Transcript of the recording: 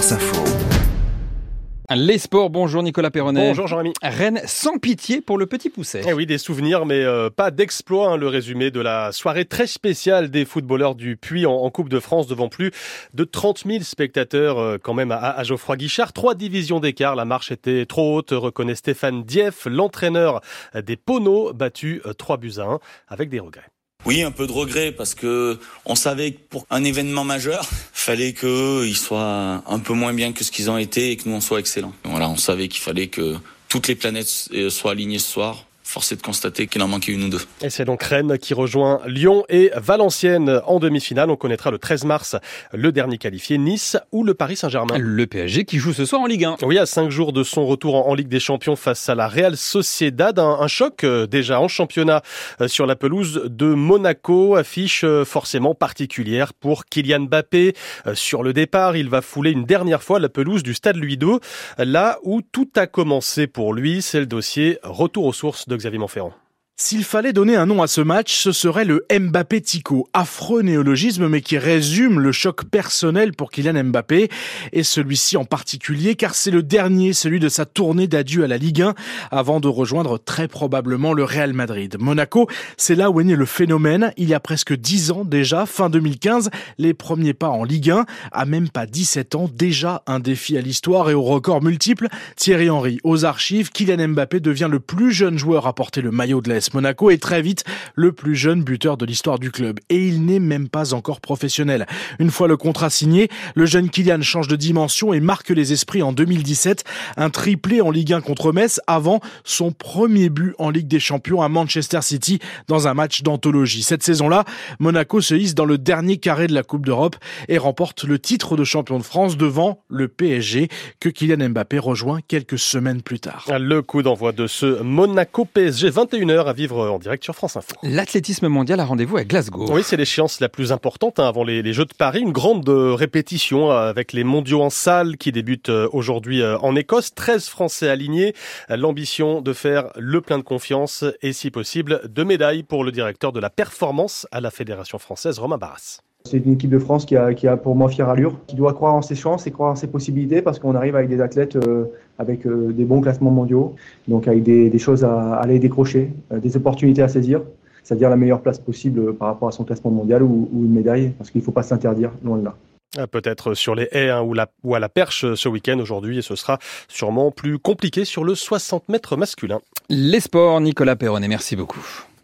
Info. Les sports, bonjour Nicolas Perronnet. Bonjour Jean-Rémy. Rennes sans pitié pour le petit pousset. Eh oui, des souvenirs, mais euh, pas d'exploit. Hein, le résumé de la soirée très spéciale des footballeurs du Puy en, Coupe de France devant plus de 30 000 spectateurs euh, quand même à, Geoffroy Guichard. Trois divisions d'écart, la marche était trop haute, reconnaît Stéphane Dieff, l'entraîneur des Poneaux, battu 3 euh, buts à 1 avec des regrets. Oui, un peu de regret parce que on savait que pour un événement majeur, fallait qu'ils soient un peu moins bien que ce qu'ils ont été et que nous on soit excellents. Voilà, on savait qu'il fallait que toutes les planètes soient alignées ce soir force est de constater qu'il en manquait une ou deux. Et c'est donc Rennes qui rejoint Lyon et Valenciennes en demi-finale. On connaîtra le 13 mars le dernier qualifié, Nice ou le Paris Saint-Germain. Le PSG qui joue ce soir en Ligue 1. Oui, à cinq jours de son retour en, Ligue des Champions face à la Real Sociedad. Un, choc euh, déjà en championnat euh, sur la pelouse de Monaco. Affiche euh, forcément particulière pour Kylian Mbappé. Sur le départ, il va fouler une dernière fois la pelouse du Stade Louis II. Là où tout a commencé pour lui, c'est le dossier retour aux sources de Xavier Montferrand. S'il fallait donner un nom à ce match, ce serait le Mbappé Tico, affreux néologisme mais qui résume le choc personnel pour Kylian Mbappé et celui-ci en particulier car c'est le dernier, celui de sa tournée d'adieu à la Ligue 1 avant de rejoindre très probablement le Real Madrid. Monaco, c'est là où est né le phénomène, il y a presque 10 ans déjà, fin 2015, les premiers pas en Ligue 1, à même pas 17 ans, déjà un défi à l'histoire et au record multiple. Thierry Henry, aux archives, Kylian Mbappé devient le plus jeune joueur à porter le maillot de Monaco est très vite le plus jeune buteur de l'histoire du club. Et il n'est même pas encore professionnel. Une fois le contrat signé, le jeune Kylian change de dimension et marque les esprits en 2017. Un triplé en Ligue 1 contre Metz avant son premier but en Ligue des Champions à Manchester City dans un match d'anthologie. Cette saison-là, Monaco se hisse dans le dernier carré de la Coupe d'Europe et remporte le titre de champion de France devant le PSG que Kylian Mbappé rejoint quelques semaines plus tard. Le coup d'envoi de ce Monaco PSG 21h à vivre en direct sur France Info. L'athlétisme mondial a rendez-vous à Glasgow. Oui, c'est l'échéance la plus importante hein, avant les, Jeux de Paris. Une grande euh, répétition euh, avec les mondiaux en salle qui débutent euh, aujourd'hui en Écosse. 13 Français alignés. L'ambition de faire le plein de confiance et si possible de médailles pour le directeur de la performance à la Fédération française, Romain Barras. C'est une équipe de France qui a, qui a, pour moi fière allure, qui doit croire en ses chances et croire en ses possibilités parce qu'on arrive avec des athlètes euh, avec euh, des bons classements mondiaux, donc avec des, des choses à, aller décrocher, euh, des opportunités à saisir, c'est-à-dire la meilleure place possible par rapport à son classement mondial ou, ou une médaille, parce qu'il ne faut pas s'interdire, loin de là. Ah, peut-être sur les haies hein, ou, la, ou à la perche ce week-end aujourd'hui et ce sera sûrement plus compliqué sur le 60 mètres masculin. Les sports, Nicolas Perronnet, merci beaucoup.